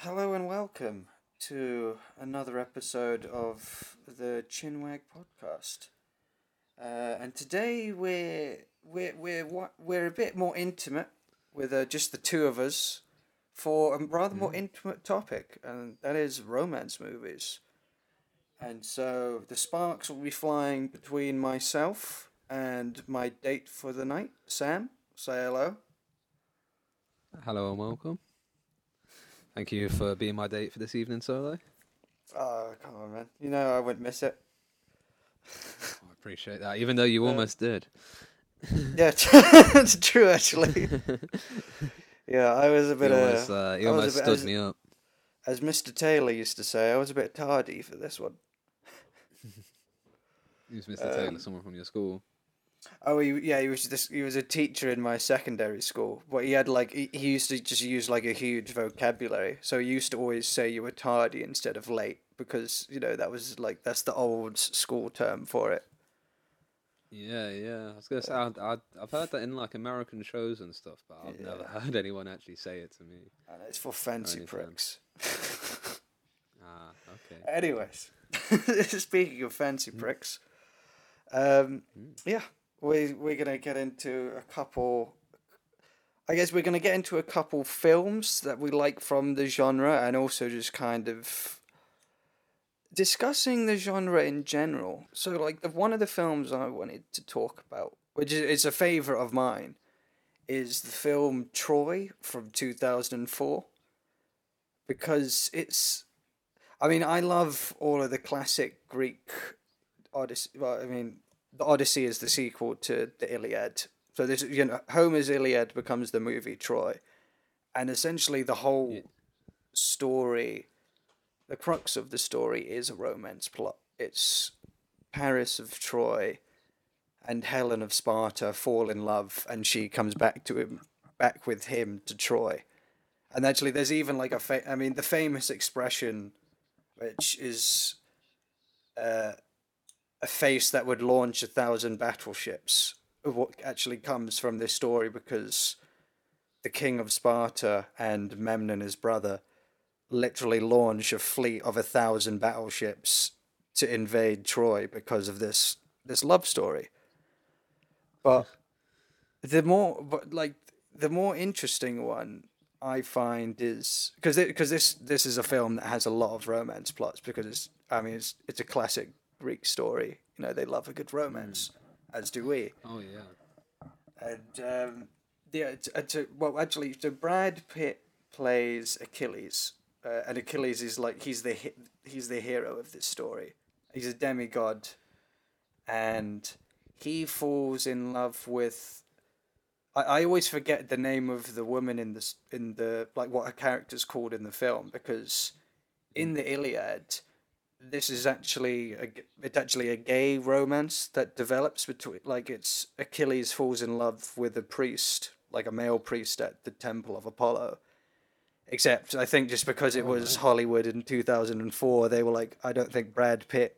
Hello and welcome to another episode of the Chinwag podcast. Uh, and today we're we're we're we're a bit more intimate with uh, just the two of us for a rather more intimate topic, and that is romance movies. And so the sparks will be flying between myself and my date for the night, Sam. Say hello. Hello and welcome. Thank you for being my date for this evening, Solo. Oh, come on, man. You know I wouldn't miss it. I appreciate that, even though you almost did. Yeah, it's true actually. Yeah, I was a bit almost, uh, uh, you I was a almost bit- stood as- me up. as Mr. Taylor used to say, I was a bit tardy for this one. Who's Mr. Taylor? Someone from your school? Oh, he, yeah, he was this. He was a teacher in my secondary school, but he had like he, he used to just use like a huge vocabulary. So he used to always say you were tardy instead of late because you know that was like that's the old school term for it. Yeah, yeah. I was gonna say I'd, I'd, I've heard that in like American shows and stuff, but I've never heard anyone actually say it to me. And it's for fancy pricks. Ah, okay. Anyways, speaking of fancy pricks, um, yeah, we we're gonna get into a couple. I guess we're gonna get into a couple films that we like from the genre, and also just kind of discussing the genre in general. So, like, the, one of the films I wanted to talk about, which is, a favorite of mine, is the film Troy from two thousand and four, because it's I mean, I love all of the classic Greek Odyssey. Well, I mean, the Odyssey is the sequel to the Iliad. So this, you know, Homer's Iliad becomes the movie Troy, and essentially the whole Yeah. story, the crux of the story is a romance plot. It's Paris of Troy, and Helen of Sparta fall in love, and she comes back to him, back with him to Troy. And actually, there's even like a fa- I mean, the famous expression which is uh, a face that would launch a thousand battleships. What actually comes from this story because the king of Sparta and Memnon, his brother, literally launch a fleet of a thousand battleships to invade Troy because of this this love story. But the more, but like the more interesting one I find is because because this this is a film that has a lot of romance plots because it's I mean it's it's a classic Greek story. You know they love a good romance, as do we. Oh yeah. And um, yeah, it's a, well actually, so Brad Pitt plays Achilles, uh, and Achilles is like he's the he's the hero of this story. He's a demigod, and he falls in love with. I, I always forget the name of the woman in this in the like what her character's called in the film because in the Iliad, this is actually a, it's actually a gay romance that develops between like it's Achilles falls in love with a priest like a male priest at the temple of Apollo. Except I think just because it oh, was Hollywood in two thousand and four, they were like, I don't think Brad Pitt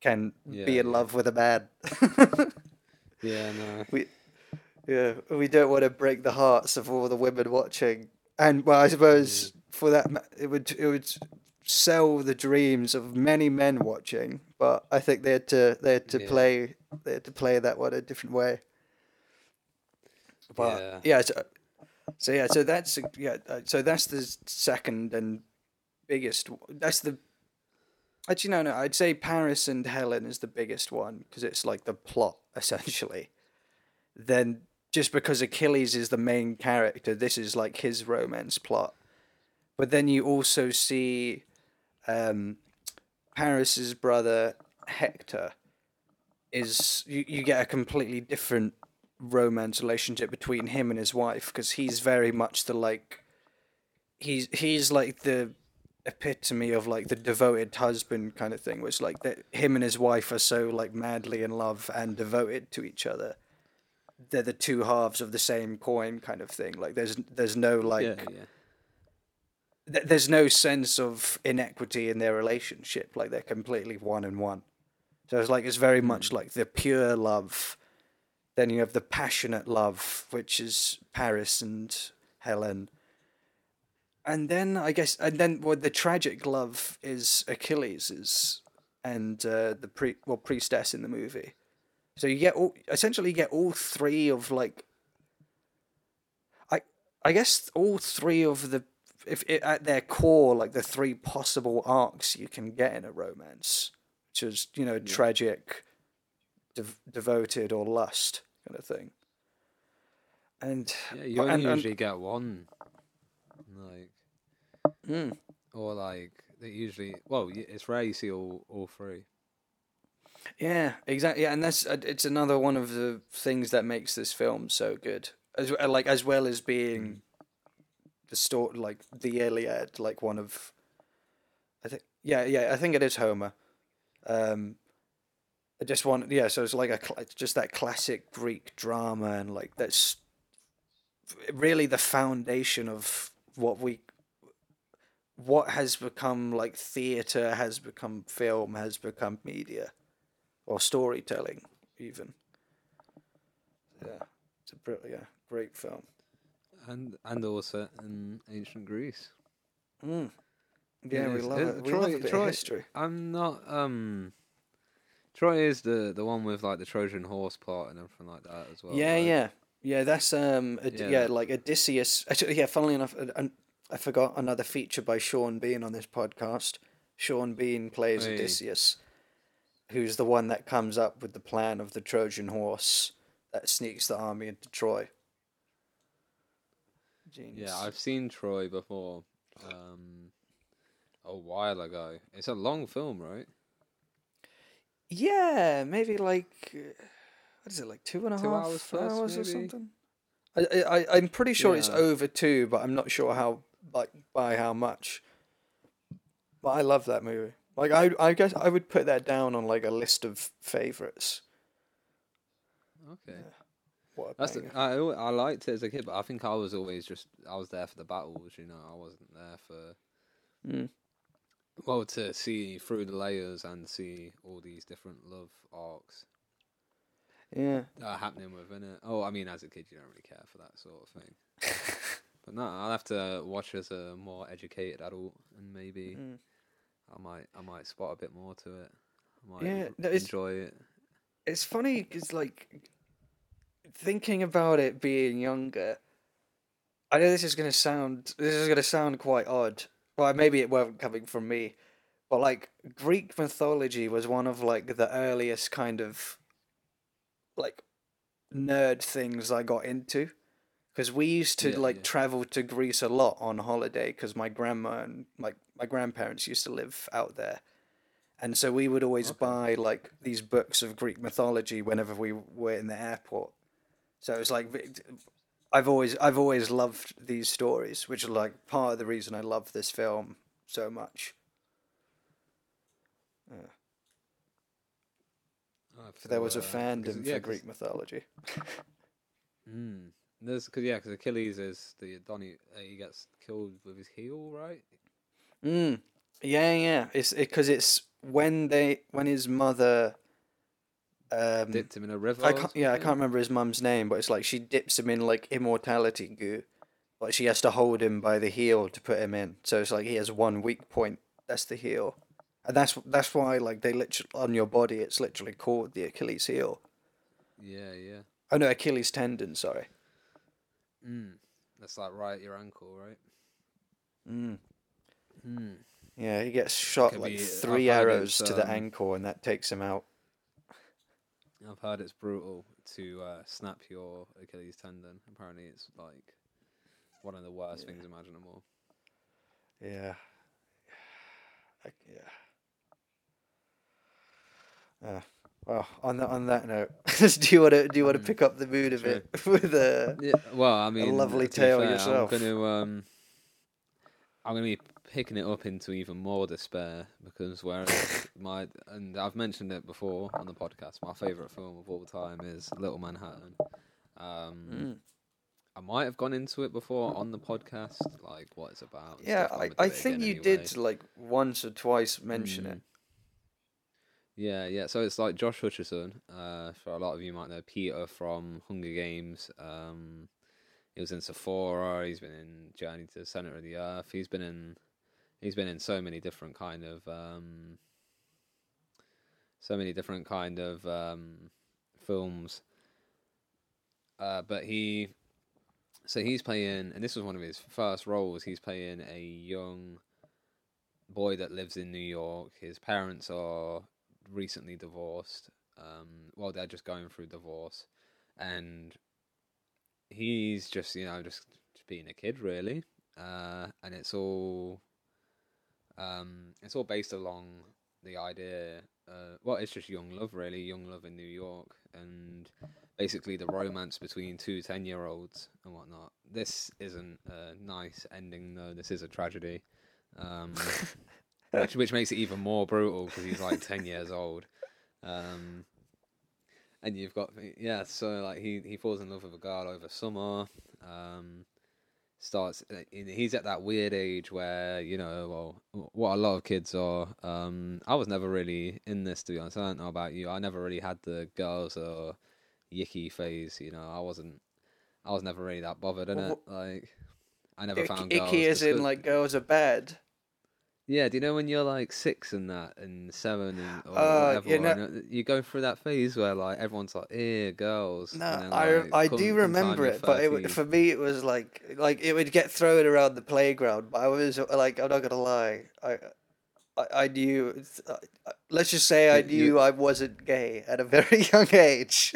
can Yeah, be in yeah. love with a man. Yeah, no. we yeah we don't want to break the hearts of all the women watching and well i suppose for that it would it would sell the dreams of many men watching but i think they had to they had to Yeah. play they had to play that one a different way but Yeah. yeah, so, so yeah so that's yeah so that's the second and biggest that's the Actually, no, no. I'd say Paris and Helen is the biggest one because it's like the plot essentially. Then, just because Achilles is the main character, this is like his romance plot. But then you also see um, Paris's brother Hector. Is you, you get a completely different romance relationship between him and his wife because he's very much the like he's he's like the epitome of like the devoted husband kind of thing which like that him and his wife are so like madly in love and devoted to each other they're the two halves of the same coin kind of thing like there's there's no like yeah, yeah. Th- there's no sense of inequity in their relationship like they're completely one and one so it's like it's very much like the pure love then you have the passionate love which is paris and helen and then I guess, and then well, the tragic love is Achilles's and uh, the pre well priestess in the movie. So you get all essentially you get all three of like. I I guess all three of the if it, at their core like the three possible arcs you can get in a romance, which is you know tragic, dev- devoted or lust kind of thing. And Yeah, you only and- and- usually get one. Like, Mm. or like they usually. Well, it's rare you see all all three. Yeah, exactly. Yeah, and that's uh, it's another one of the things that makes this film so good. As like as well as being the story, like the Iliad, like one of. I think yeah, yeah. I think it is Homer. Um, I just want yeah. So it's like a just that classic Greek drama, and like that's really the foundation of what we what has become like theater has become film has become media or storytelling even yeah it's a br- yeah great film And and also in ancient Greece. mm. yeah we love it we Troy- love a bit Troy- of history I'm not um. Troy is the the one with like the Trojan horse plot and everything like that as well. yeah right? yeah yeah that's um Od- yeah. Yeah. like odysseus actually yeah funnily enough uh, uh, i forgot another feature by sean bean on this podcast sean bean plays Hey. odysseus who's the one that comes up with the plan of the trojan horse that sneaks the army into troy Genius. Yeah, I've seen Troy before. Um, a while ago. It's a long film, right? Yeah, maybe like uh, what is it like two and a half Two hours plus, hours or something? I, I I- I'm pretty sure it's over two, but I'm not sure how like by how much. But I love that movie. Like I I guess I would put that down on like a list of favorites. Okay. What That's the, I I liked it as a kid, but I think I was always just I was there for the battles. You know, I wasn't there for Mm. well to see through the layers and see all these different love arcs Yeah. that are happening within it. Oh, I mean, as a kid, you don't really care for that sort of thing. But no, I'll have to watch as a more educated adult, and maybe Mm. I might I might spot a bit more to it. I might Yeah, no, enjoy it. It's funny because, like, thinking about it being younger, I know this is gonna sound this is gonna sound quite odd. Well, maybe it wasn't coming from me, but like Greek mythology was one of like the earliest kind of like nerd things I got into. Because we used to Yeah, like yeah. travel to Greece a lot on holiday because my grandma and like my grandparents used to live out there. And so we would always Okay. buy like these books of Greek mythology whenever we were in the airport. So it's like I've always I've always loved these stories, which are like part of the reason I love this film so much. Have There was a uh, fandom yeah, for Greek mythology. Mm. There's cause yeah, because Achilles is the Donny. Uh, he gets killed with his heel, right? Mm. Yeah, yeah. It's because it's when they when his mother. Um, Dipped him in a river. I can't, yeah, I can't remember his mum's name, but it's like she dips him in like immortality goo, but she has to hold him by the heel to put him in. So it's like he has one weak point. That's the heel, and that's that's why like they literally on your body, it's literally called the Achilles heel. Yeah, yeah. Oh no, Achilles tendon. Sorry. Mm. That's like right at your ankle, right? Mm. Mm. Yeah, he gets shot like be- three arrows to the um, ankle, and that takes him out. I've heard it's brutal to uh, snap your Achilles tendon. Apparently, it's like one of the worst things imaginable. Yeah. I, yeah. Uh, well, on that on that note, do you want to do you want to Mm, pick up the mood a bit with a Yeah. Well, I mean, a lovely tale fair, yourself. I'm gonna um, I'm gonna be picking it up into even more despair because whereas my and I've mentioned it before on the podcast, my favorite film of all time is Little Manhattan. Um, Mm. I might have gone into it before on the podcast, like what it's about. Yeah, I, I think you anyway. did like once or twice mention Mm. it. Yeah, yeah. So it's like Josh Hutcherson. Uh, for a lot of you might know Peeta from Hunger Games. Um, he was in Zathura. He's been in Journey to the Center of the Earth. He's been in he's been in so many different kind of um, so many different kind of um, films. Uh, but he so he's playing, and this was one of his first roles. He's playing a young boy that lives in New York. His parents are recently divorced. Um, well, they're just going through divorce, and he's just you know just, just being a kid really, uh, and it's all um, it's all based along the idea. Uh, well, it's just young love really, young love in New York, and basically the romance between two 10 year olds and whatnot. This isn't a nice ending though. This is a tragedy. Um, which which makes it even more brutal because he's like ten years old, um, and you've got yeah. So like he he falls in love with a girl over summer. Um, starts he's at that weird age where you know well what a lot of kids are um i was never really in this to be honest. I don't know about you. I never really had the girls or yicky phase you know. I wasn't i was never really that bothered in it like i never found icky, icky as in like girls are bad yeah, do you know when you're like six and that and seven and or uh, whatever, yeah, no, you go through that phase where like everyone's like, "Eh, girls." No, then, like, I I do remember it, but it, for me it was like like it would get thrown around the playground. But I was like, I'm not gonna lie, I I, I knew. Uh, let's just say I knew you, I wasn't gay at a very young age.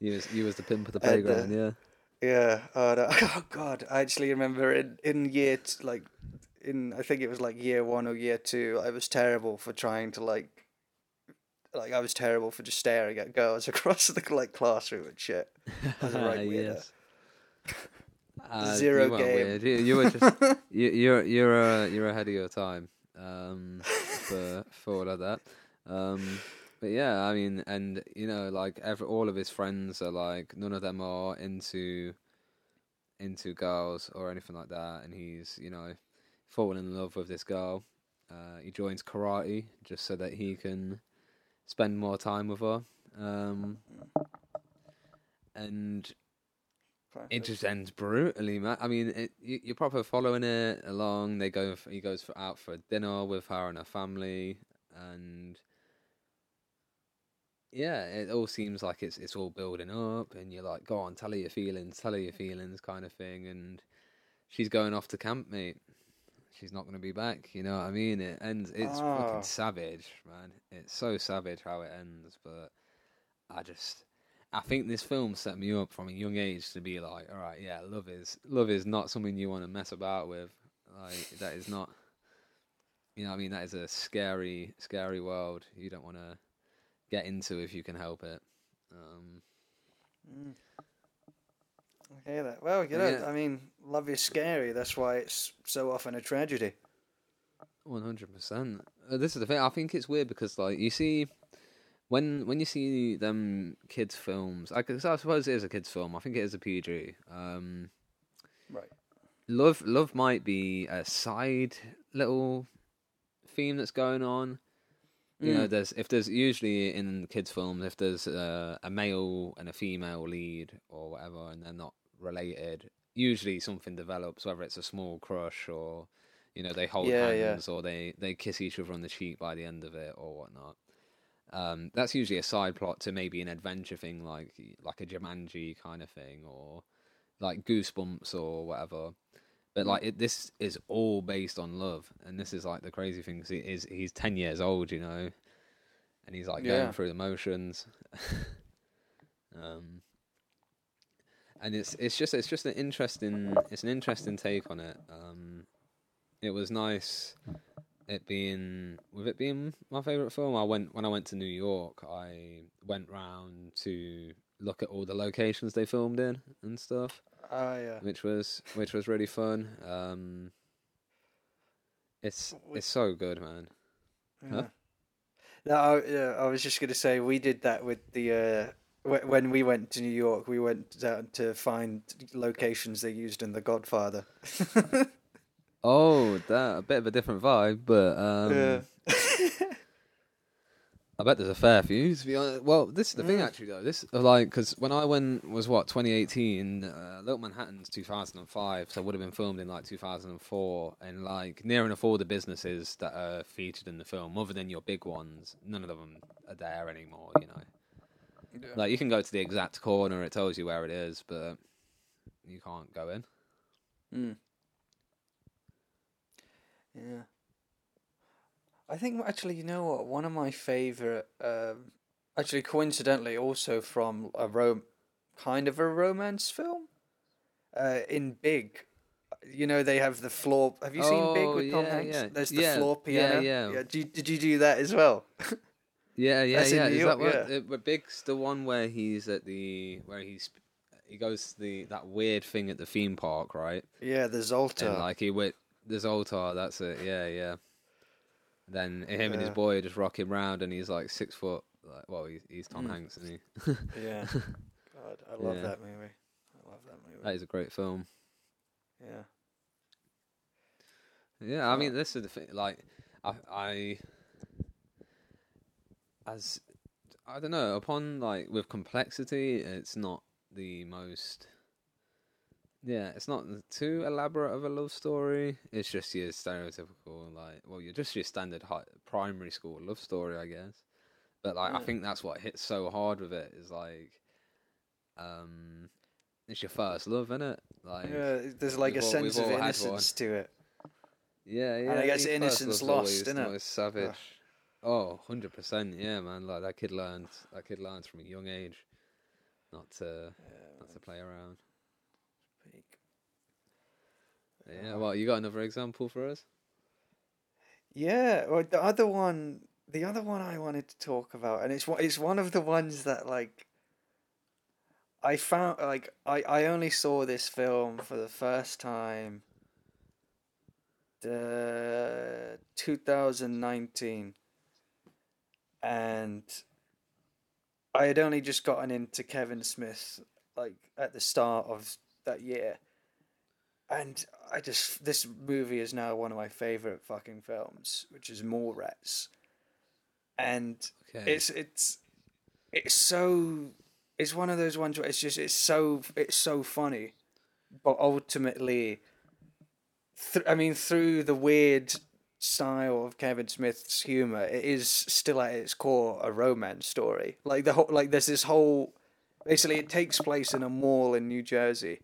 you was you was the pimp of the playground, and, uh, yeah. Yeah. Oh, no. oh God! I actually remember in in year t- like in I think it was like year one or year two, I was terrible for trying to like like I was terrible for just staring at girls across the like classroom and shit. I was a right yes. Uh, Zero you game. You, you, were just you, you're you're uh, you're ahead of your time um, for for all of that. Um, but yeah, I mean, and you know, like every all of his friends are like none of them are into into girls or anything like that, and he's you know fallen in love with this girl. Uh, he joins karate just so that he can spend more time with her. Um, and it just ends brutally, man. I mean, it, you, you're proper following it along. They go, he goes for, out for dinner with her and her family, and yeah, it all seems like it's it's all building up, and you're like, go on, tell her your feelings, tell her your feelings, kind of thing, and she's going off to camp, mate she's not going to be back. You know what I mean? It ends. It's oh. fucking savage, man. It's so savage how it ends. But I just, I think this film set me up from a young age to be like, all right, yeah, love is love is not something you want to mess about with. Like that is not. You know, I mean, that is a scary, scary world. You don't want to get into if you can help it. Um, mm. Hear that. Well, you know, yeah. I mean, love is scary. That's why it's so often a tragedy. One hundred percent. Uh, this is the thing. I think it's weird because, like, you see, when when you see them kids' films, I, I suppose it is a kids' film. I think it is a PG. Um, right. Love, love might be a side little theme that's going on. You mm. know, there's if there's usually in kids' films if there's a male and a female lead or whatever, and they're not related, usually something develops, whether it's a small crush or you know they hold yeah, hands yeah. or they they kiss each other on the cheek by the end of it or whatnot. Um, that's usually a side plot to maybe an adventure thing like like a Jumanji kind of thing or like Goosebumps or whatever. But like it, this is all based on love, and this is like the crazy thing. Cause he is he's ten years old, you know, and he's like yeah. going through the motions. um, and it's it's just it's just an interesting it's an interesting take on it. Um, it was nice it being with it being my favorite film. I went when I went to New York. I went round to look at all the locations they filmed in and stuff. Oh yeah, which was which was really fun. Um, it's it's so good, man. Yeah. Huh? No, I, I was just gonna say we did that with the uh, when we went to New York, we went down to find locations they used in The Godfather. oh, that a bit of a different vibe, but um, yeah. I bet there's a fair few. To be honest, well, this is the thing Mm. actually though. This like because when I went was what 2018. Uh, Little Manhattan's 2005, so it would have been filmed in like 2004. And like near enough all the businesses that are featured in the film, other than your big ones, none of them are there anymore. You know, like you can go to the exact corner; it tells you where it is, but you can't go in. Mm. Yeah. I think actually, you know what? One of my favorite, um, actually, coincidentally, also from a rom, kind of a romance film. Uh, in Big, you know they have the floor. Have you seen Big Oh, with Tom yeah, Hanks? yeah. There's the Yeah, floor yeah, piano. yeah. Did you, did you do that as well? Yeah, yeah, That's yeah. Is York, that what? yeah. Uh, but Big's the one where he's at the where he's he goes to the that weird thing at the theme park, right? yeah, the Zoltar. And like he went there's altar. That's it. Yeah, yeah. Then him and his boy are just rocking round, and he's like six foot. Like, well, he's, he's Tom Mm. Hanks, isn't he? yeah. God, I love Yeah. that movie. I love that movie. that is a great film. yeah. Yeah, I mean, this is the thing. Like, I, I, as I don't know, upon like with complexity, it's not the most. Yeah, it's not too elaborate of a love story. It's just your stereotypical, like, well, you're just your standard high, primary school love story, I guess. But like, I think that's what hits so hard with it is like, um, it's your first love, isn't it? Like, Yeah, there's like a all- sense of innocence to it. Yeah, yeah. And I guess innocence lost, innit? most savage. Oh, 100%, yeah, man. Like that kid learned that kid learns from a young age not to not to play around. Peak. Yeah, well, you got another example for us? Yeah, well, the other one, the other one I wanted to talk about, and it's one, it's one of the ones that like I found like I I only saw this film for the first time. The 2019, and I had only just gotten into Kevin Smith like at the start of that year, and I just this movie is now one of my favorite fucking films, which is Mallrats, and Okay. it's it's it's so it's one of those ones where it's just it's so it's so funny, but ultimately, th- I mean, through the weird style of Kevin Smith's humor, it is still at its core a romance story. Like the whole like there's this whole basically it takes place in a mall in New Jersey,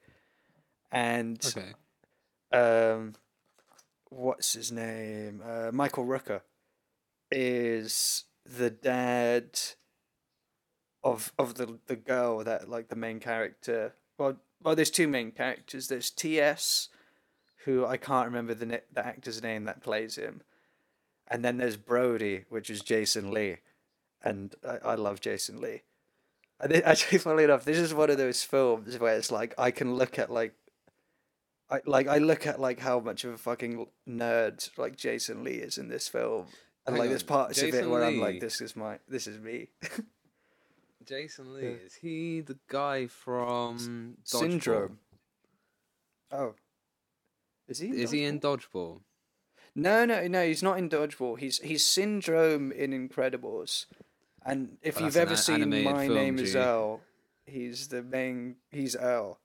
and okay. um, what's his name? Uh, Michael Rooker is the dad of of the the girl that like the main character. Well, well, there's two main characters. There's T.S., who I can't remember the the actor's name that plays him, and then there's Brody, which is Jason Lee, and I, I love Jason Lee. And it, actually, funnily enough, this is one of those films where it's like I can look at like I like I look at like how much of a fucking nerd like Jason Lee is in this film, and Hang like there's parts of it where I'm like, this is my, this is me. Jason Lee, Yeah. is he the guy from Dodgeball? Syndrome. Oh, is he? Is he in Dodgeball? No, no, no. He's not in Dodgeball. He's he's Syndrome in Incredibles, and if Oh, you've that's an ever a- seen animated My film, Name is G. Earl, he's the main. He's Earl.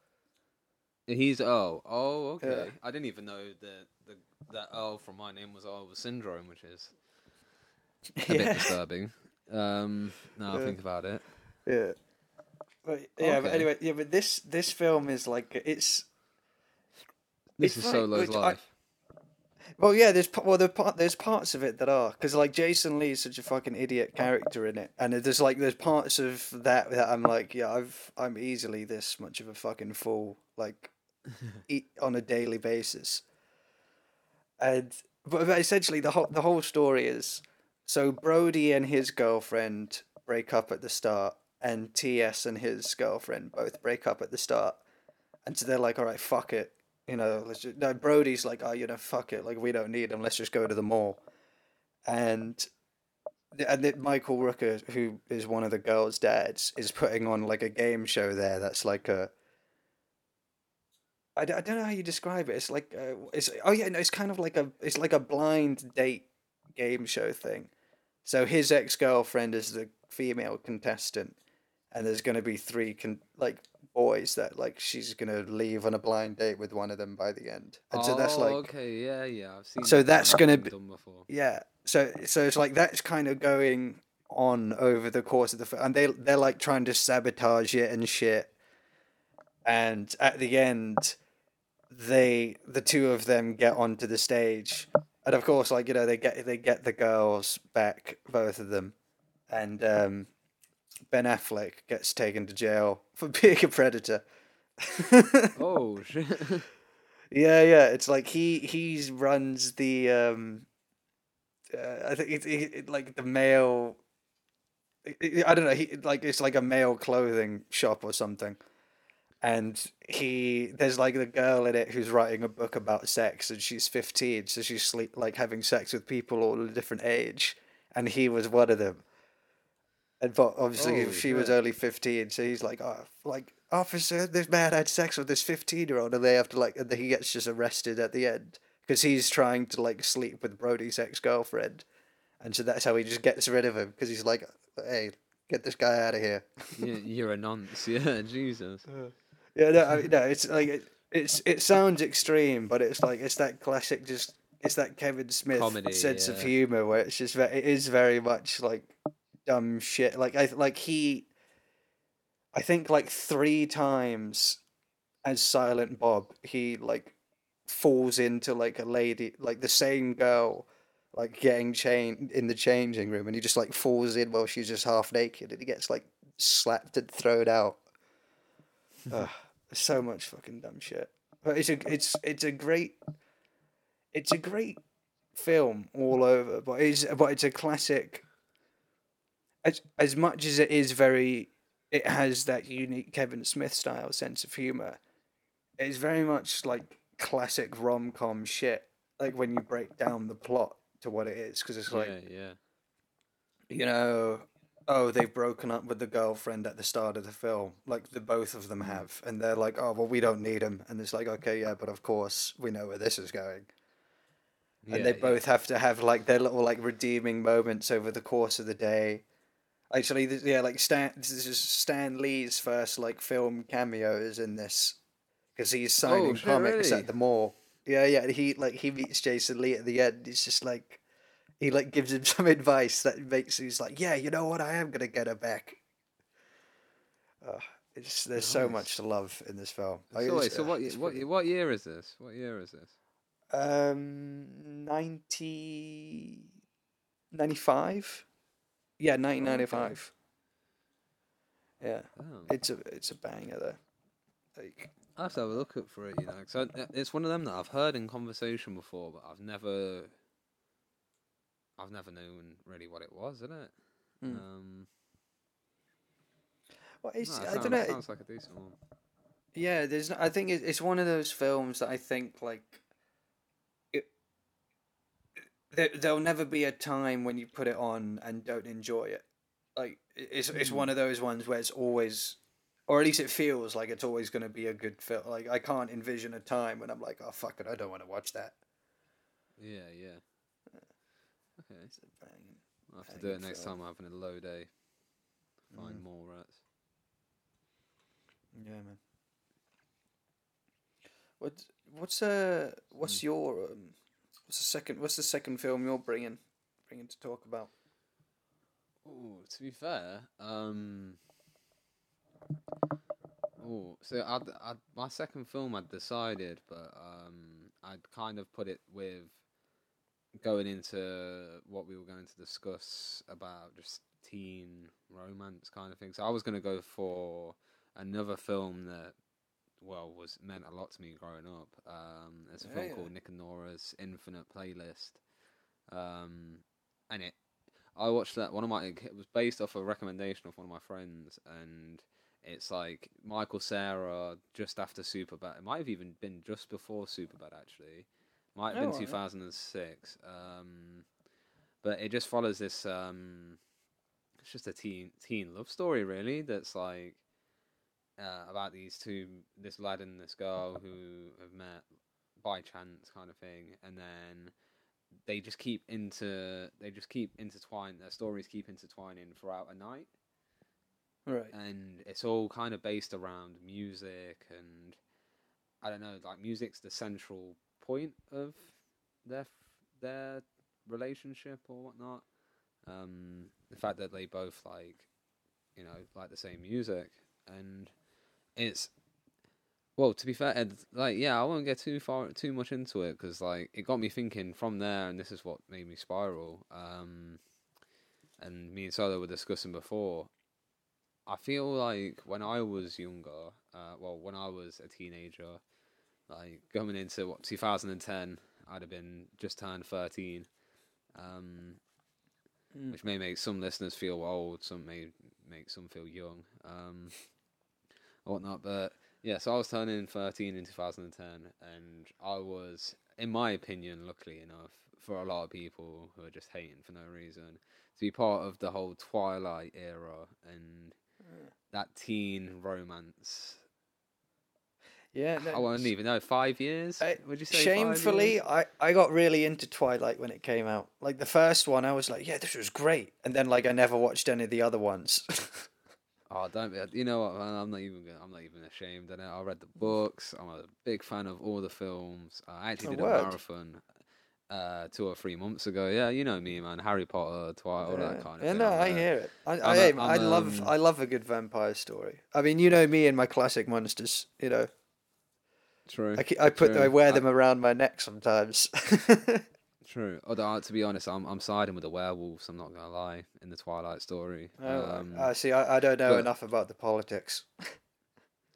He's Earl. Oh, okay. Yeah. I didn't even know that the that Earl from My Name Was Earl was Syndrome, which is a bit disturbing. Um, now I Yeah. think about it. Yeah. But yeah, but Okay. anyway, yeah, but this this film is like it's This It's is like- Solo's which I- life. well, yeah. There's well, there part there's parts of it that are because like Jason Lee is such a fucking idiot character in it, and there's like there's parts of that that I'm like, yeah, I've I'm easily this much of a fucking fool like e- on a daily basis, and but, but essentially the whole the whole story is so Brody and his girlfriend break up at the start, and T.S. and his girlfriend both break up at the start, and so they're like, all right, fuck it, you know, let's just. Brody's like, oh, you know, fuck it, like we don't need him, let's just go to the mall, and. And Michael Rooker, who is one of the girls' dads, is putting on like a game show there. That's like a. I, I don't know how you describe it. It's like uh, it's oh yeah, no, it's kind of like a it's like a blind date game show thing. So his ex girlfriend is the female contestant, and there's going to be three con- like boys that like she's to leave on a blind date with one of them by the end, and so that's Oh, like okay, yeah, yeah. I've seen. So that that's gonna be- done before. yeah. So so it's like that's kind of going on over the course of the film, and they they're like trying to sabotage it and shit, and at the end, they the two of them get onto the stage, and of course, like you know, they get they get the girls back, both of them, and um, Ben Affleck gets taken to jail for being a predator. Oh shit! Yeah, yeah. It's like he he runs the um uh, I think it, it, it like the male I don't know, he like it's like a male clothing shop or something. And he there's like the girl in it who's writing a book about sex and she's 15, so she's sleep like having sex with people all a different age and he was one of them. And but obviously Oh, she was only 15, so he's like, "Oh, like officer, this man had sex with this 15 year old, and they have to like, and then he gets just arrested at the end because he's trying to like sleep with Brody's ex girlfriend, and so that's how he just gets rid of him because he's like, hey, get this guy out of here. You- You're a nonce, yeah, Jesus. Yeah, no, I mean, no, it's like it, it's it sounds extreme, but it's like it's that classic, just it's that Kevin Smith Comedy, sense of humor where it's just very, it is very much like dumb shit. Like I like he, I think like three times as Silent Bob, he like falls into like a lady, like the same girl. Like getting chained in the changing room, and he just like falls in while she's just half naked, and he gets like slapped and thrown out. Ugh, so much fucking dumb shit. But it's a it's it's a great it's a great film all over, but it's but it's a classic. As as much as it is very, it has that unique Kevin Smith style sense of humor. It's very much like classic rom com shit. Like when you break down the plot to what it is, because it's like yeah, yeah. you know, oh, they've broken up with the girlfriend at the start of the film. Like the both of them have, and they're like, oh, well, we don't need him. And it's like, okay, yeah, but of course we know where this is going. and they Yeah, yeah. both have to have like their little like redeeming moments over the course of the day. Actually, th- yeah, like Stan, this is Stan Lee's first like film cameo is in this because he's signing Oh, shit, comics really? at the mall. Yeah, yeah. He like he meets Jason Lee at the end. He's just like he like gives him some advice that makes he's like, yeah, you know what, I am gonna get her back. Uh, it's there's so much to love in this film. Like, So wait, so uh, what? What? ye- What year is this? What year is this? Um, 90... 95? Yeah, 1995. Yeah, Oh. it's a it's a banger though. Like, I have to have a look up for it, you know, because it's one of them that I've heard in conversation before, but I've never, I've never known really what it was, isn't it? Mm. Um, well, no, it's it I sounds, don't know. Sounds like a decent one. Yeah, there's. I think it's one of those films that I think like. There, there'll never be a time when you put it on and don't enjoy it. Like it- it's it's one of those ones where it's always, or at least it feels like it's always going to be a good film. Like I can't envision a time when I'm like, oh fuck it, I don't want to watch that. Yeah, yeah. Okay, It's a banging. I'll have to do it next film. time I'm having a low day. Find Mm. more rats. Yeah, man. What what's uh what's your um, what's the second what's the second film you're bringing bringing to talk about? Oh, to be fair, um, oh, so I'd, I'd, my second film I'd decided, but um, I'd kind of put it with going into what we were going to discuss about just teen romance kind of thing. So I was going to go for another film that, well, was meant a lot to me growing up. Um, it's a Yeah, film yeah. called Nick and Nora's Infinite Playlist, um, and it I watched that one of my it was based off a recommendation of one of my friends and it's like Michael Cera just after Superbad. It might have even been just before Superbad actually. Might have Oh, been alright. 2006. Um but it just follows this um it's just a teen teen love story really that's like uh, about these two this lad and this girl who have met by chance kind of thing and then they just keep into they just keep intertwined. Their stories keep intertwining throughout a night, Right. and it's all kind of based around music and I don't know, like music's the central point of their their relationship or whatnot. Um, the fact that they both like, you know, like the same music, and it's well, to be fair, Ed, like yeah, I won't get too far too much into it because like it got me thinking from there, and this is what made me spiral. Um, and me and Solo were discussing before. I feel like when I was younger, uh, well, when I was a teenager, like coming into what 2010, I'd have been just turned 13, um, Mm. which may make some listeners feel old, some may make some feel young, um, or whatnot. But yeah, so I was turning 13 in 2010, and I was, in my opinion, luckily enough, for a lot of people who are just hating for no reason, to be part of the whole Twilight era and mm. that teen romance. Yeah. I no, won't even know. Five years? I- Would you say? Shamefully, years? I, I got really into Twilight when it came out. Like the first one, I was like, yeah, this was great, and then like I never watched any of the other ones. Oh, don't be. You know what? Man, I'm not even. Gonna, I'm not even ashamed. of it. I read the books. I'm a big fan of all the films. I actually Oh, did word. a marathon uh, two or three months ago. Yeah, you know me, man. Harry Potter, Twilight, all yeah. that kind of yeah, thing. no, I hear it. I, I'm I, a- I love um, I love a good vampire story. I mean, you know me and my classic monsters. You know, True. I, I put True. I wear I- them around my neck sometimes. True. Although, uh, to be honest, I'm I'm siding with the werewolves. I'm not gonna lie. In the Twilight story. Oh, Um, I see. I, I don't know but- enough about the politics.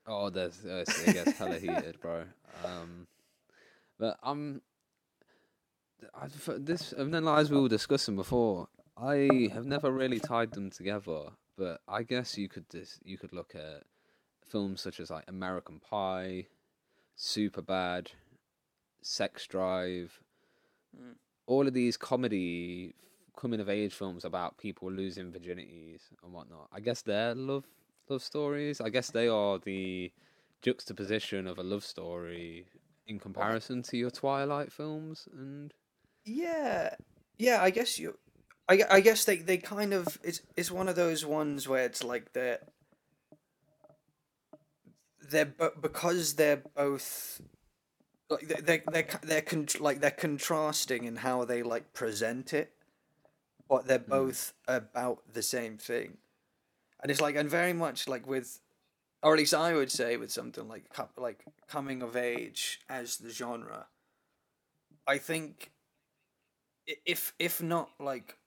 Oh, there's uh, it gets hella heated, bro. Um, but I'm I, this, and then like, as we were discussing before, I have never really tied them together. But I guess you could dis- you could look at films such as like American Pie, Super Bad, Sex Drive, Mm. All of these comedy coming of age films about people losing virginities and whatnot. I guess they're love love stories. I guess they are the juxtaposition of a love story in comparison to your Twilight films and Yeah, yeah. I guess you. I, I guess they, they kind of it's it's one of those ones where it's like they're they're but because they're both like they they they're, they're con- like they're contrasting in how they like present it, but they're both about the same thing, and it's like and very much like with, or at least I would say with something like like coming of age as the genre. I think if if not like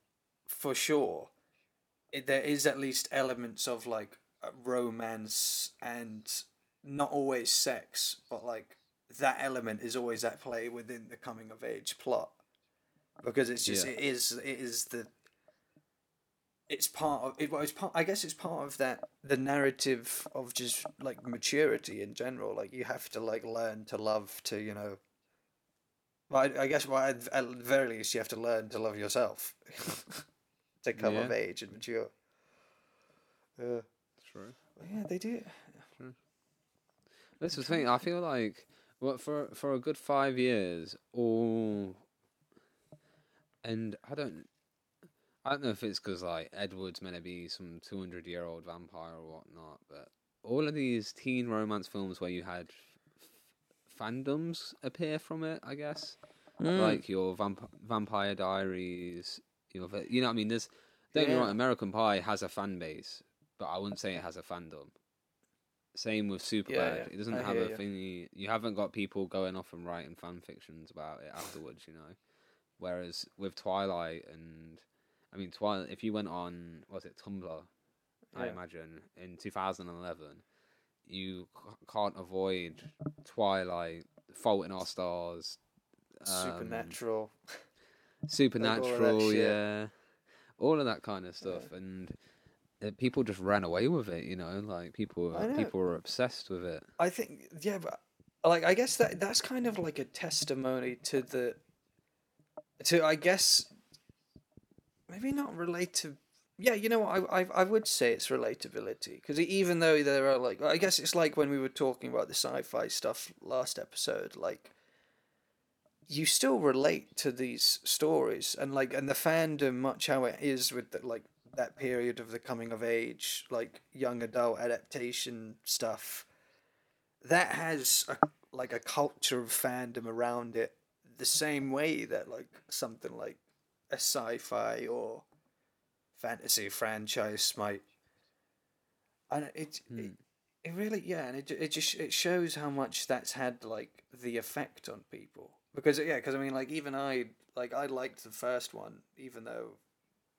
for sure it, there is at least elements of like uh, romance and not always sex but like that element is always at play within the coming of age plot because it's just Yeah. it is it is the it's part of it was part i guess it's part of that the narrative of just like maturity in general like you have to like learn to love to you know well, I, I guess well, at, at the very least you have to learn to love yourself to come of age and mature uh, True. yeah they do This is the thing. I feel like well, for for a good five years, all and I don't, I don't know if it's because like Edward's meant to be some two hundred year old vampire or whatnot, but all of these teen romance films where you had f- fandoms appear from it, I guess, Hmm. like your vamp- Vampire Diaries, your va- you know what I mean. There's don't get me Yeah. wrong, American Pie has a fan base, but I wouldn't say it has a fandom. Same with Superbad. Yeah, yeah, It doesn't I have a you. thingy. You haven't got people going off and writing fan fictions about it afterwards, you know. Whereas with Twilight and, I mean, Twilight. If you went on, was it Tumblr? I imagine in 2011, you c- can't avoid Twilight, Fault in Our Stars, um, supernatural Supernatural, shit. yeah, all of that kind of stuff, and Uh, people just ran away with it. You know, like people, people were obsessed with it. I think yeah, but like I guess that that's kind of like a testimony to the to I guess maybe not relate to yeah, you know I I I would say it's relatability because even though there are like I guess it's like when we were talking about the sci-fi stuff last episode like you still relate to these stories and like and the fandom much how it is with the, like that period of the coming of age like young adult adaptation stuff that has a, like a culture of fandom around it the same way that like something like a sci-fi or fantasy franchise might and it, Hmm. it it really yeah and it, it just it shows how much that's had like the effect on people because yeah because i mean like even i like i liked the first one even though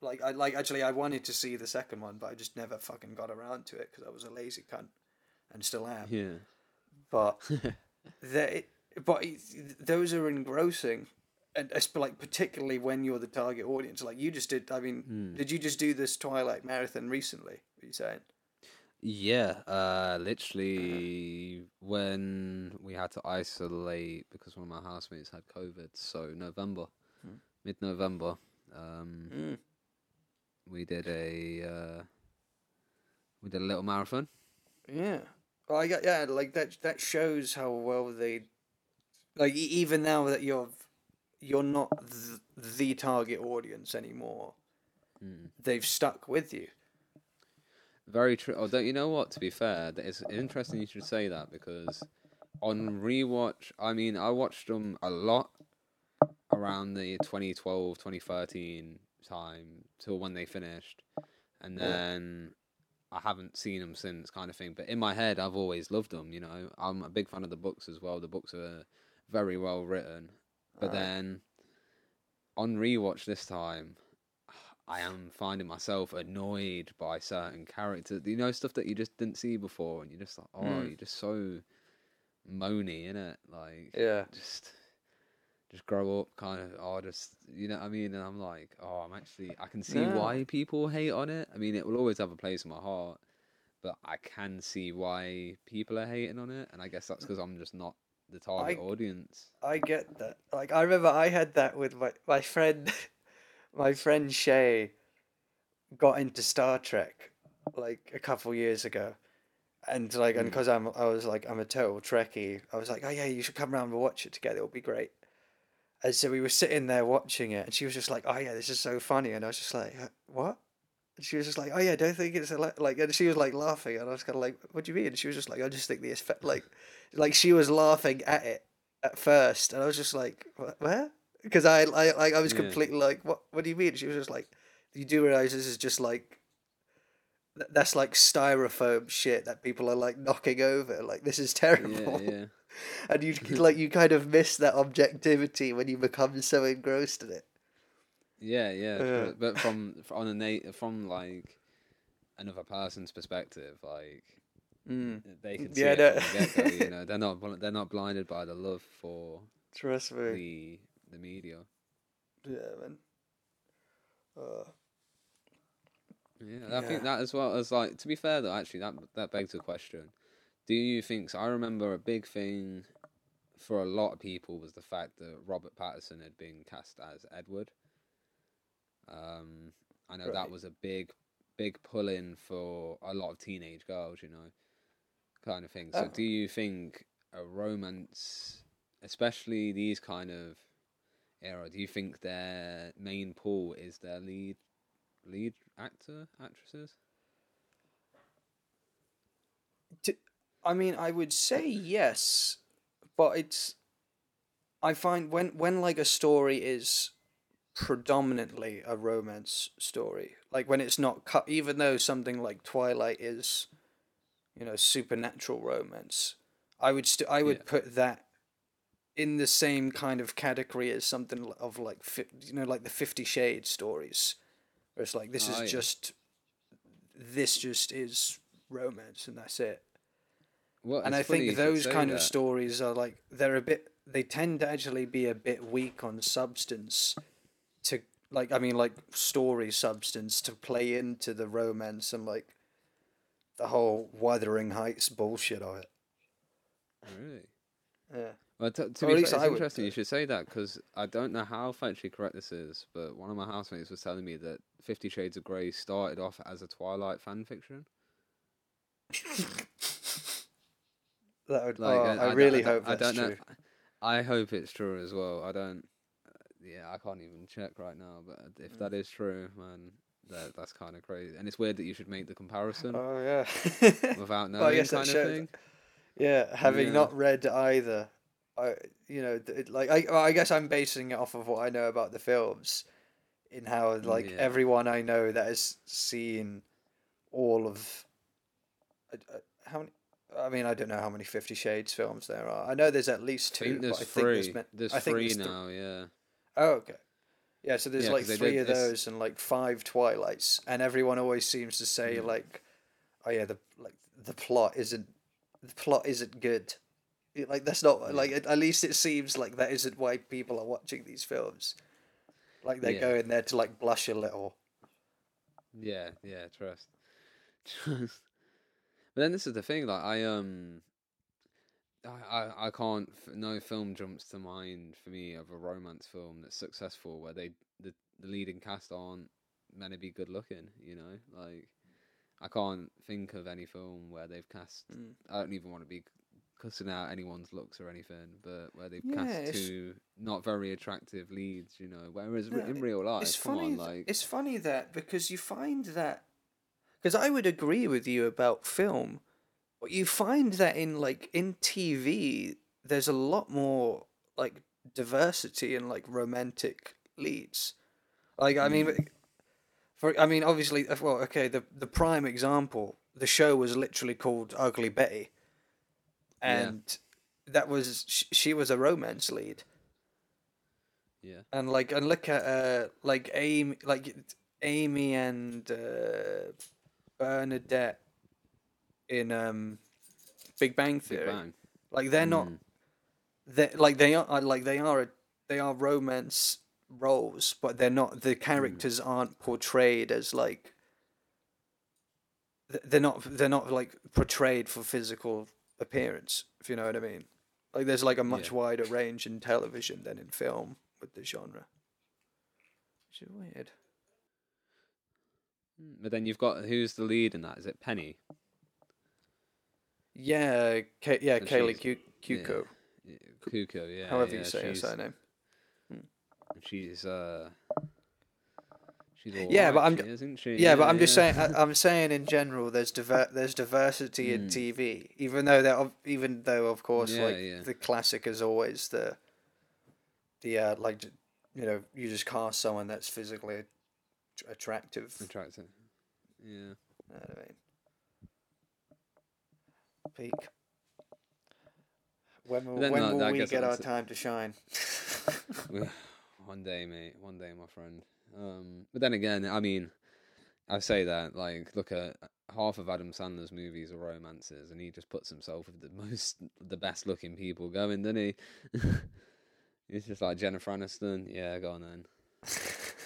like i like actually i wanted to see the second one but i just never fucking got around to it because i was a lazy cunt and still am Yeah. but that but those are engrossing and like particularly when you're the target audience like you just did i mean Hmm. did you just do this twilight marathon recently are you saying Yeah, uh, literally when we had to isolate because one of my housemates had COVID. So November, Hmm. mid-November, um, mm. We did a uh, we did a little marathon. Yeah. Well, I got yeah, like that. That shows how well they, like even now that you're, you're not the, the target audience anymore. Mm. They've stuck with you. Very true. Oh, don't you know what? To be fair, that it's interesting you should say that because on rewatch, I mean, I watched them a lot around the 2012, 2013 time till when they finished, and Yeah. then I haven't seen them since, kind of thing. But in my head, I've always loved them. You know, I'm a big fan of the books as well. The books are very well written. But Right. then on rewatch this time, I am finding myself annoyed by certain characters. You know, stuff that you just didn't see before, and you're just like, oh, Mm. you're just so moany, innit? Like, Yeah. just, just grow up, kind of. Oh, just you know what I mean? And I'm like, oh, I'm actually, I can see Yeah. why people hate on it. I mean, it will always have a place in my heart, but I can see why people are hating on it, and I guess that's because I'm just not the target I- audience. I get that. Like I remember I had that with my my friend, my friend Shay. Got into Star Trek, like a couple years ago, and like and Mm. because I'm I was like I'm a total Trekkie. I was like, oh yeah, you should come around and watch it together. It'll be great. And so we were sitting there watching it, and she was just like, "Oh yeah, this is so funny," and I was just like, "Uh, "What?" And she was just like, "Oh yeah, don't think it's like," and she was like laughing, and I was kind of like, "What do you mean?" And she was just like, "I just think the effect, like, like she was laughing at it at first, and I was just like, Where?" Because I, I, like, I was Yeah. completely like, "What? What do you mean?" She was just like, "You do realize this is just like." That's like styrofoam shit that people are like knocking over. Like this is terrible Yeah, yeah. And you like you kind of miss that objectivity when you become so engrossed in it. Yeah, yeah, Yeah. But, but from on a na- from like another person's perspective, like Mm. they can see Yeah, it no. from the. You know, they're not bl- they're not blinded by the love for Trust me. the the media. Yeah, man. Uh, Yeah, I think that as well as like to be fair though, actually that that begs a question. Do you think so? I remember a big thing for a lot of people was the fact that Robert Pattinson had been cast as Edward. Um, I know Right. that was a big, big pull in for a lot of teenage girls, you know, kind of thing. So, Oh. do you think a romance, especially these kind of era, do you think their main pull is their lead, lead actor, actresses? I mean, I would say yes, but it's. I find when when like a story is predominantly a romance story, like when it's not cut, even though something like Twilight is, you know, supernatural romance, I would st- I would Yeah. put that in the same kind of category as something of like you know like the Fifty Shades stories, where it's like this Oh, is ah, yeah. just this just is romance and that's it Well, and I think those kind of stories are like they're a bit they tend to actually be a bit weak on substance to like I mean like story substance to play into the romance and like the whole Wuthering Heights bullshit of it. Really? Yeah. Well, t- to Or be at fair, it's interesting you should say that because I don't know how factually correct this is, but one of my housemates was telling me that Fifty Shades of Grey started off as a Twilight fan fiction. That would Like, oh, I, I, don't- really don't- hope I don't true. know. I hope it's true as well. I don't. Yeah, I can't even check right now. But if Mm. that is true, man, that that's kind of crazy. And it's weird that you should make the comparison Oh yeah. without I knowing, that kind of shows- thing. Yeah, having Yeah. not read either, I you know it, like I well, I guess I'm basing it off of what I know about the films, in how like Yeah. everyone I know that has seen all of, uh, uh, how many. I mean, I don't know how many Fifty Shades films there are. I know there's at least I two. think there's but I three. think there's, meant- there's I think three there's th- now. Yeah. Oh, okay. Yeah, so there's Yeah, like three of this- those and like five Twilights, and everyone always seems to say like, "Oh yeah, the like the plot isn't the plot isn't good." Like that's not Yeah. like at least it seems like that isn't why people are watching these films. Like they Yeah. go in there to like blush a little. Yeah, yeah, trust. Trust. But then this is the thing, like I um I, I, can't no film jumps to mind for me of a romance film that's successful where they the, the leading cast aren't meant to be good looking, you know? Like I can't think of any film where they've cast Mm. I don't even want to be cussing out anyone's looks or anything, but where they've Yeah, cast two not very attractive leads, you know. Whereas No, in real life, it's come funny. on, like It's funny that because you find that because I would agree with you about film, but you find that in like in TV, there's a lot more like diversity and like romantic leads. Like I mean, for I mean, obviously, uh, well, okay, the the prime example, the show was literally called Ugly Betty, Yeah. and that was she was a romance lead yeah. and like and look at uh like Amy like Amy and uh, Bernadette in um Big Bang Big Theory. Bang. Like they're not Mm. they like they are like they are a, they are romance roles, but they're not the characters aren't portrayed as like they're not they're not like portrayed for physical appearance, if you know what I mean. Like there's like a much Yeah. wider range in television than in film with the genre. Which is weird. Mm, But then you've got who's the lead in that? Is it Penny? Yeah, Ka- yeah, And Kaley she's- Cu- Cuoco, Yeah, Kuko, yeah. however yeah, you say her surname. She's uh, she's Yeah, but I'm- isn't she? Yeah, but I'm just saying. I, I'm saying in general, there's diver- there's diversity in Mm. TV, even though that of- even though of course Yeah, like yeah. the classic is always the the uh, like you know you just cast someone that's physically attractive. attractive. Yeah. I mean, peak. When will, when that- will that we get our time to shine? one day, mate. One day, my friend. Um, but then again, I mean, I say that like, look at half of Adam Sandler's movies are romances, and he just puts himself with the most, the best looking people going, doesn't he? It's just like Jennifer Aniston. Yeah, go on then.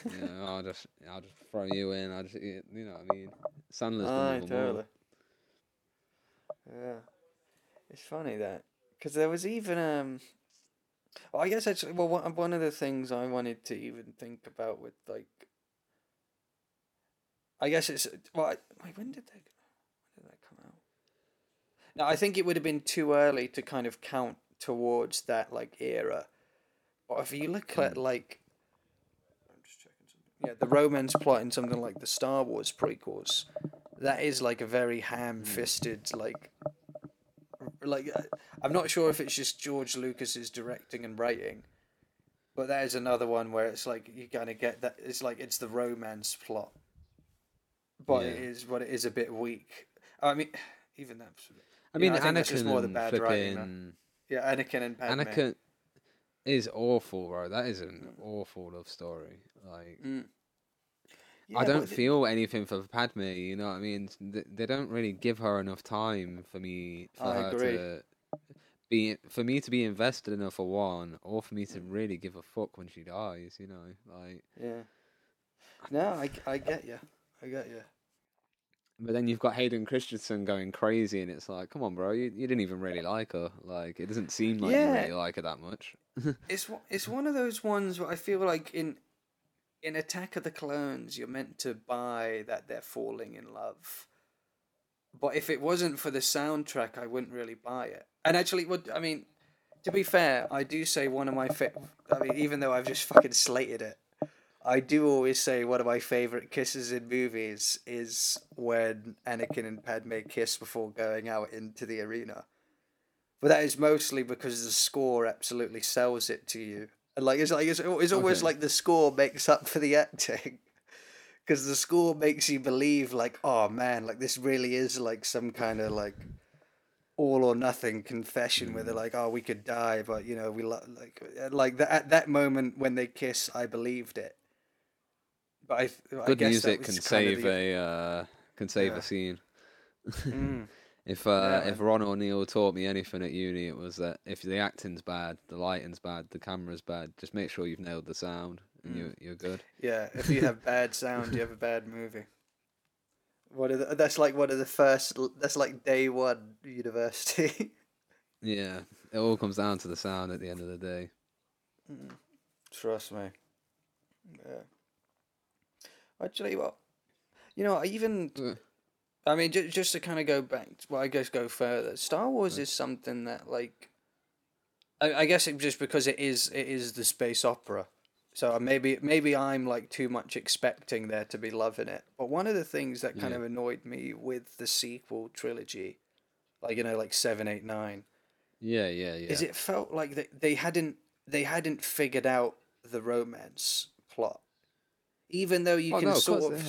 you know, I'll just, I'll just throw you in. I just, you know what I mean? Sandler's Aye, done more. Yeah, it's funny that because there was even um. Well, I guess actually, well, one one of the things I wanted to even think about with like. I guess it's well. I, wait, when did they? When did that come out? Now I think it would have been too early to kind of count towards that like era. But if you look at like, I'm just something. Yeah, the romance plot in something like the Star Wars prequels, that is like a very ham-fisted like. Like, uh, I'm not sure if it's just George Lucas's directing and writing, but that is another one where it's like you kind of get that. It's like it's the romance plot, but it Yeah. is, but it is a bit weak. I mean, even that's. I mean, I think just Anakin more the and bad writing, man. Yeah, Anakin and Padme. Anakin is awful, bro. That is an awful love story. Like, Mm. I don't feel anything for Padme. You know what I mean? They don't really give her enough time for me for I her agree. to be for me to be invested in her for one, or for me to really give a fuck when she dies. You know, like. Yeah. No, I, I get you. I get you. But then you've got Hayden Christensen going crazy, and it's like, come on, bro, you, you didn't even really like her. Like, it doesn't seem like you really like her that much. It's one- it's one of those ones where I feel like in in Attack of the Clones, you're meant to buy that they're falling in love. But if it wasn't for the soundtrack, I wouldn't really buy it. And actually, what I mean, To be fair, I do say one of my fa- I mean, even though I've just fucking slated it, I do always say one of my favorite kisses in movies is when Anakin and Padme kiss before going out into the arena. But that is mostly because the score absolutely sells it to you. And like it's like it's, it's almost Okay. like the score makes up for the acting. Because the score makes you believe like, oh man, like this really is like some kind of like all or nothing confession where they're mm. like, oh, we could die, but you know, we lo- like uh, like that at that moment when they kiss, I believed it. But I, I Good music can save the- a uh, can save Yeah. a scene. Mm. If uh, Yeah, if Ron O'Neill taught me anything at uni, it was that if the acting's bad, the lighting's bad, the camera's bad, just make sure you've nailed the sound and Mm. you you're good. Yeah, if you have bad sound, you have a bad movie. What are the, that's like one of the first. That's like day one university. Yeah, it all comes down to the sound at the end of the day. Trust me. Yeah. Actually, well, you know, I even. Uh. I mean, just, just to kind of go back, well, I guess go further. Star Wars is something that, like, I, I guess it just because it is it is the space opera, so maybe maybe I'm like too much expecting there to be love in it. But one of the things that kind Yeah. of annoyed me with the sequel trilogy, like you know, like seven, eight, nine, Yeah, yeah, yeah. is it felt like they, they hadn't they hadn't figured out the romance plot even though you Well, can no, of sort course of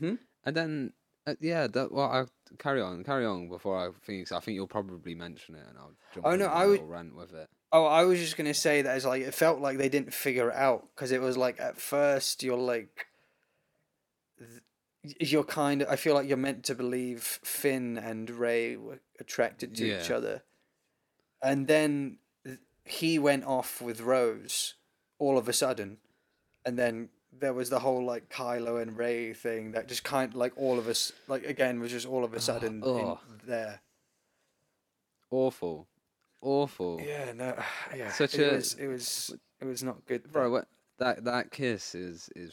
they s- And then uh, yeah, that well, I carry on, carry on before I think. I think you'll probably mention it, and I'll jump. Oh, on no, my I would- rant with it. oh i was just going to say that it's like it felt like they didn't figure it out because it was like at first you're like th- you're kind of i feel like you're meant to believe finn and Rey were attracted to each other and then he went off with rose all of a sudden and then there was the whole like Kylo and Rey thing that just kind of like all of us like again was just all of a sudden in ugh. there. Awful, awful, Yeah, no, yeah. Such it a- was it was it was not good, bro. What that that kiss is is.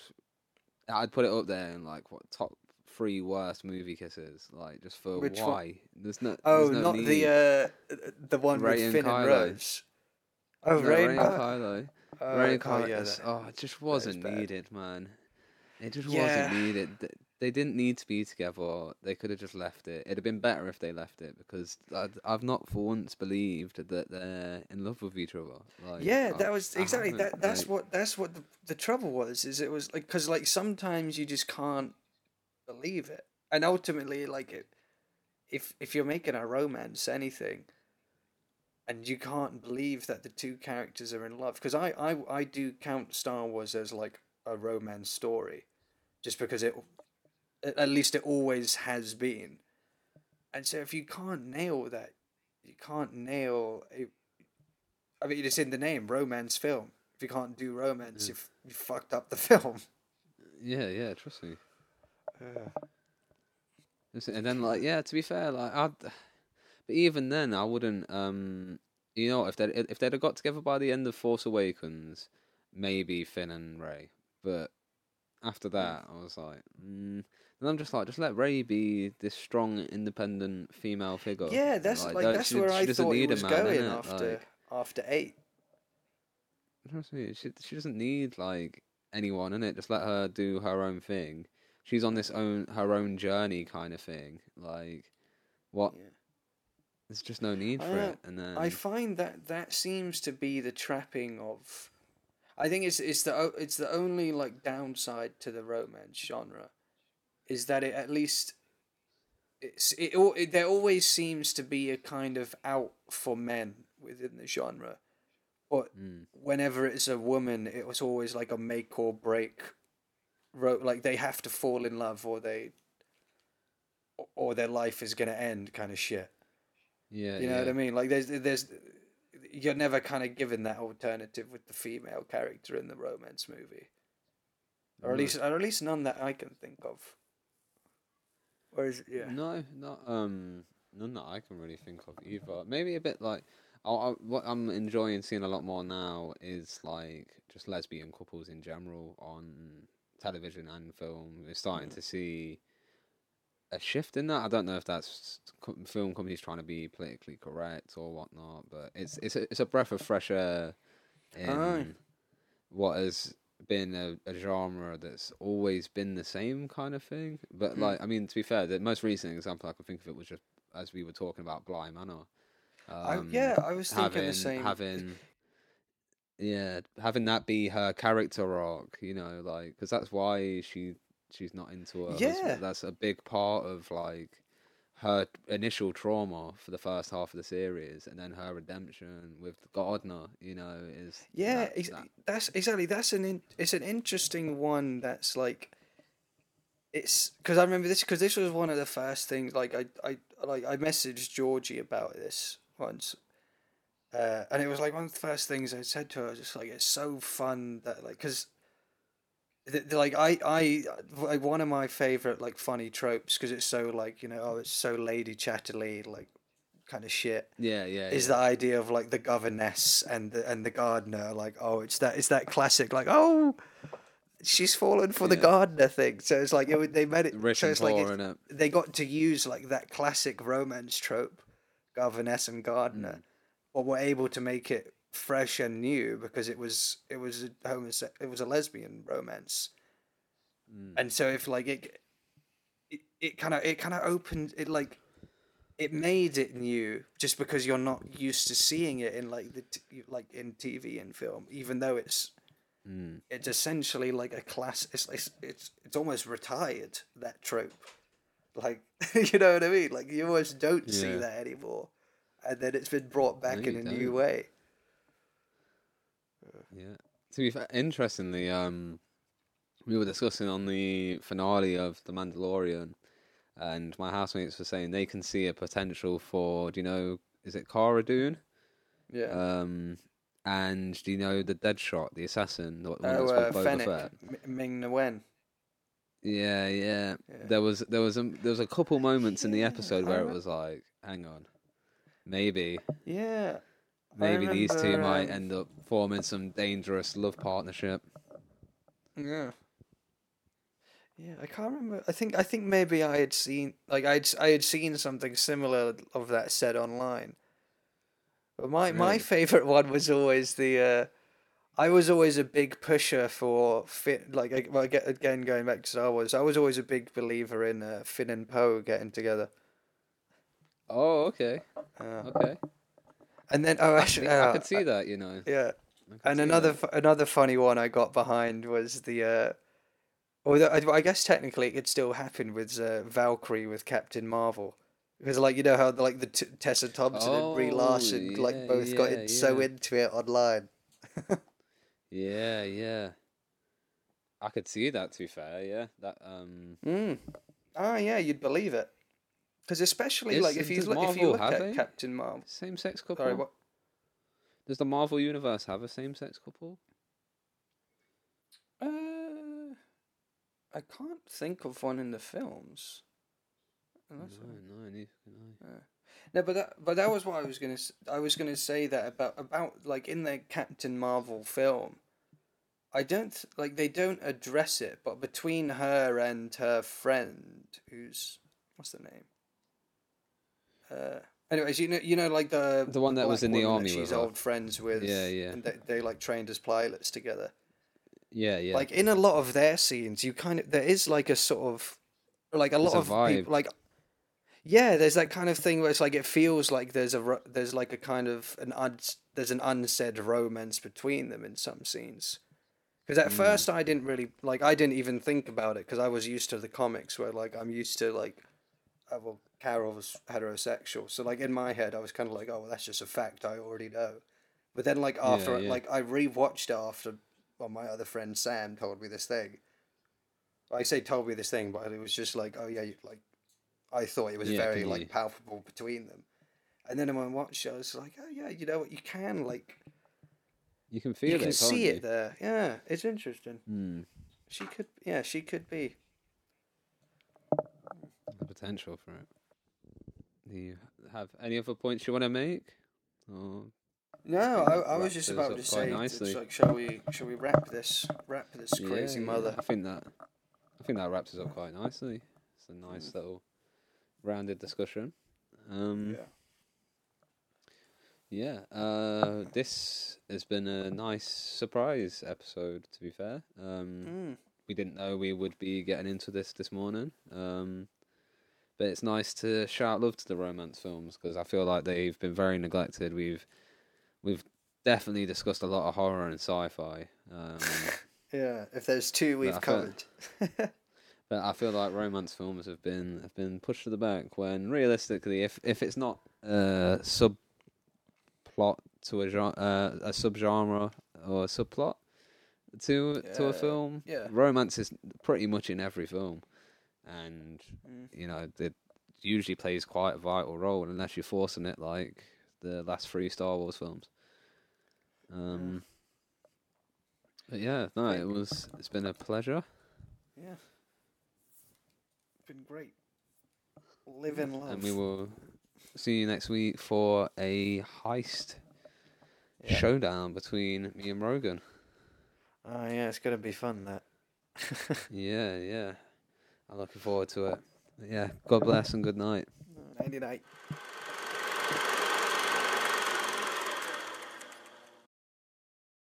I'd put it up there in like what top three worst movie kisses. Like just for Which one? why? There's no. Oh, there's no not need. the uh the one Rey with and Finn and. Rose. Uh, oh, No, Rey, Rey and and Kylo. Kylo. Oh, Rey and Kylo. yeah, that- oh, it just wasn't needed, man. It just Yeah. wasn't needed. They didn't need to be together. They could have just left it. It'd have been better if they left it because I'd, I've not for once believed that they're in love with each other. Like, yeah, I- that was exactly that. That's like- what that's what the, the trouble was. Is it was like because like sometimes you just can't believe it, and ultimately like it, if if you're making a romance anything, and you can't believe that the two characters are in love, because I, I I do count Star Wars as like a romance story, just because it, at least it always has been, and so if you can't nail that, you can't nail a I mean, it's in the name, romance film. If you can't do romance, you've you fucked up the film. Yeah, yeah. Trust me. Listen, And then, like, yeah, to be fair, like, I'd, but even then, I wouldn't. Um, you know, if they if they'd have got together by the end of Force Awakens, maybe Finn and Rey. But after that, I was like, mm. and I'm just like, just let Rey be this strong, independent female figure. Yeah, that's like, don't- that's she- where she I thought it was man, going after Like, after eight. She she doesn't need like anyone in it. Just let her do her own thing. She's on this own her own journey kind of thing. Like what? Yeah. There's just no need for know. it. And then I find that that seems to be the trapping of. I think it's it's the it's the only like downside to the romance genre, is that it at least. It's it, it there always seems to be a kind of out for men within the genre, but Mm. whenever it's a woman, it was always like a make or break. Ro- like they have to fall in love, or they, or their life is gonna end, kind of shit. Yeah, You know yeah. what I mean? Like there's there's you're never kind of given that alternative with the female character in the romance movie, or at No. least or at least none that I can think of. Whereas yeah, No, not um, none that I can really think of either. Maybe a bit like, I, what I'm enjoying seeing a lot more now is like just lesbian couples in general on television and film. We're starting Mm. to see a shift in that. I don't know if that's film companies trying to be politically correct or whatnot, but it's it's a, it's a breath of fresh air in Aye. what has been a, a genre that's always been the same kind of thing. But Mm. like, I mean, to be fair, the most recent example I can think of it was just as we were talking about Bly Manor. I, Um, yeah, I was thinking having the same. having yeah having that be her character arc you know like because that's why she she's not into her husband. Yeah. that's a big part of like her initial trauma for the first half of the series and then her redemption with Gardner you know is Yeah, that- ex- that- that's exactly. That's an in, it's an interesting one. That's like, it's because I remember this because this was one of the first things. Like I I like I messaged Georgie about this once, uh, and it was like one of the first things I said to her. I was just like, it's so fun that like because. Like I, I, like one of my favorite like funny tropes because it's so like you know oh it's so lady Chatterley like kind of shit yeah yeah is yeah. the idea of like the governess and the and the gardener like oh it's that it's that classic like oh she's fallen for the gardener thing so it's like it, they made it rich so and it's like it, innit? they got to use like that classic romance trope governess and gardener Mm. but were able to make it fresh and new because it was it was a homose- it was a lesbian romance Mm. and so if like it it, kind of it kind of opened it like it made it new just because you're not used to seeing it in like the t- like in TV and film even though it's Mm. it's essentially like a class it's it's it's, it's almost retired that trope like you know what I mean like you almost don't see that anymore and then it's been brought back No, in a new don't. way Yeah. To be fair, interestingly, um, we were discussing on the finale of The Mandalorian, and my housemates were saying they can see a potential for, do you know, is it Cara Dune? yeah Um, and do you know the Deadshot, the assassin, the one that oh spoke uh, Fennec M- Ming Na Wen Yeah, yeah. Yeah. There was there was a there was a couple moments in the episode where it was like, hang on, maybe yeah Maybe these two might um, end up forming some dangerous love partnership. Yeah. Yeah, I can't remember. I think I think maybe I had seen like I'd I had seen something similar of that said online. But my my favorite one was always the uh I was always a big pusher for Finn like well, again going back to Star Wars. I was always a big believer in uh, Finn and Poe getting together. Oh, okay, Uh, okay. And then oh I, actually see- I uh, could see that, you know. yeah. And another f- another funny one I got behind was the, uh, although I, I guess technically it could still happen with uh, Valkyrie with Captain Marvel, because like you know how like the t- Tessa Thompson and Brie Oh, Larson yeah, like both got yeah, so into it online. Yeah, yeah. I could see that. To be fair, yeah. That um. Mm. Oh yeah, you'd believe it, because especially Is- like if look if you Marvel look have at a- Captain Marvel. Same-sex couple. Sorry, what? Does the Marvel universe have a same-sex couple? Uh, I can't think of one in the films. Unless I- No, no, neither can I. No, but that but that was what I was gonna s- I was gonna say that about about like in the Captain Marvel film. I don't th- like they don't address it, but between her and her friend, who's what's the name? Uh, anyways, you know, you know, like the The one that was in the army She's with her. old friends with. Yeah, yeah. And they, they like trained as pilots together. Yeah, yeah. Like in a lot of their scenes, you kind of there is like a sort of like a lot a of vibe. people like yeah, there's that kind of thing where it's like it feels like there's a there's like a kind of an un- there's an unsaid romance between them in some scenes. Because at Mm. first I didn't really like I didn't even think about it because I was used to the comics where like I'm used to like uh, well was heterosexual so like in my head I was kind of like oh well that's just a fact I already know, but then like after yeah. like I rewatched it after well my other friend Sam told me this thing. I say told me this thing, but it was just like oh yeah you- like I thought it was Yeah, very like palpable between them, and then when I watched it I was like oh yeah you know what you can like you can feel you it. can see you? it there yeah it's interesting. Hmm. She could, yeah, she could be. The potential for it. Do you have any other points you want to make? Or No, I, I was just about to say, nicely. like, shall we, shall we wrap this, wrap this crazy Yeah, mother? I think that I think that wraps us up quite nicely. It's a nice little rounded discussion. Um, Yeah. Yeah, uh, this has been a nice surprise episode. To be fair, um, Mm. we didn't know we would be getting into this this morning, um, but it's nice to shout love to the romance films because I feel like they've been very neglected. We've we've definitely discussed a lot of horror and sci-fi, um, Yeah. If there's two we've covered. but I feel like romance films have been have been pushed to the back. When realistically, if if it's not a subplot to a genre, uh, a subgenre or a subplot to to a film, yeah. romance is pretty much in every film, and Mm. you know it usually plays quite a vital role unless you're forcing it, like the last three Star Wars films. Um. But yeah, no, it was. It's been a pleasure. Yeah. Been great. Live in love. And we will see you next week for a heist Yeah. showdown between me and Roagan. Oh yeah, it's gonna be fun. That. Yeah, yeah. I'm looking forward to it. Yeah, God bless and good night. Nighty night.